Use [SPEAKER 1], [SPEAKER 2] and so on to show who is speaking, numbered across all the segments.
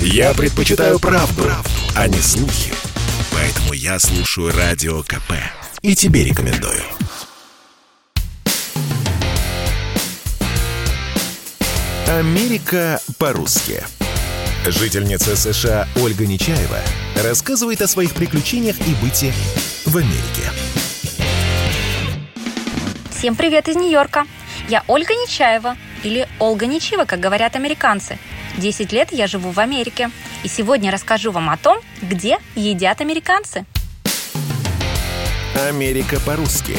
[SPEAKER 1] Я предпочитаю правду, правду, а не слухи. Поэтому я слушаю Радио КП. И тебе рекомендую. Америка по-русски. Жительница США Ольга Нечаева рассказывает о своих приключениях и быте в Америке.
[SPEAKER 2] Всем привет из Нью-Йорка. Я Ольга Нечаева, или Ольга Нечива, как говорят американцы. 10 лет я живу в Америке. И сегодня расскажу вам о том, где едят американцы.
[SPEAKER 1] Америка по-русски.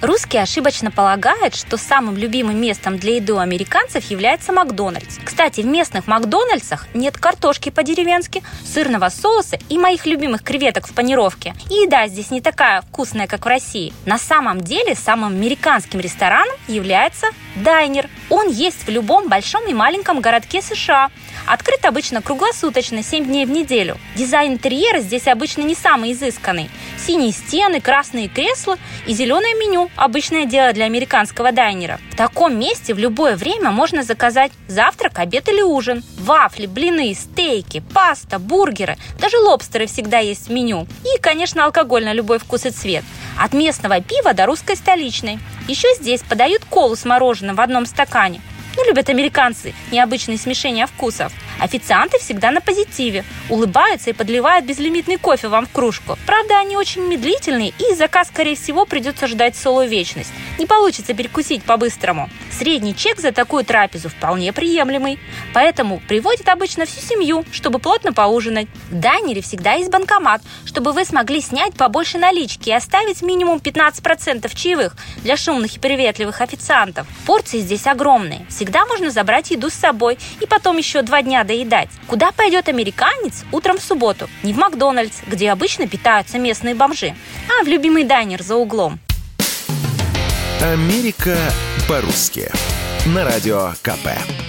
[SPEAKER 2] Русские ошибочно полагают, что самым любимым местом для еды у американцев является Макдональдс. Кстати, в местных Макдональдсах нет картошки по-деревенски, сырного соуса и моих любимых креветок в панировке. И еда здесь не такая вкусная, как в России. На самом деле, самым американским рестораном является дайнер. Он есть в любом большом и маленьком городке США. Открыт обычно круглосуточно, 7 дней в неделю. Дизайн интерьера здесь обычно не самый изысканный. Синие стены, красные кресла и зеленое меню – обычное дело для американского дайнера. В таком месте в любое время можно заказать завтрак, обед или ужин. Вафли, блины, стейки, паста, бургеры, даже лобстеры всегда есть в меню. И, конечно, алкоголь на любой вкус и цвет. От местного пива до русской столичной. Еще здесь подают колу с мороженым в одном стакане. Ну, любят американцы необычные смешения вкусов. Официанты всегда на позитиве, улыбаются и подливают безлимитный кофе вам в кружку. Правда, они очень медлительные, и заказ, скорее всего, придется ждать целую вечность. Не получится перекусить по-быстрому. Средний чек за такую трапезу вполне приемлемый. Поэтому приводят обычно всю семью, чтобы плотно поужинать. В дайнере всегда есть банкомат, чтобы вы смогли снять побольше налички и оставить минимум 15% чаевых для шумных и приветливых официантов. Порции здесь огромные. Всегда можно забрать еду с собой и потом еще два дня доедать. Куда пойдет американец утром в субботу? Не в Макдональдс, где обычно питаются местные бомжи, а в любимый дайнер за углом.
[SPEAKER 1] Америка по-русски. На радио КП.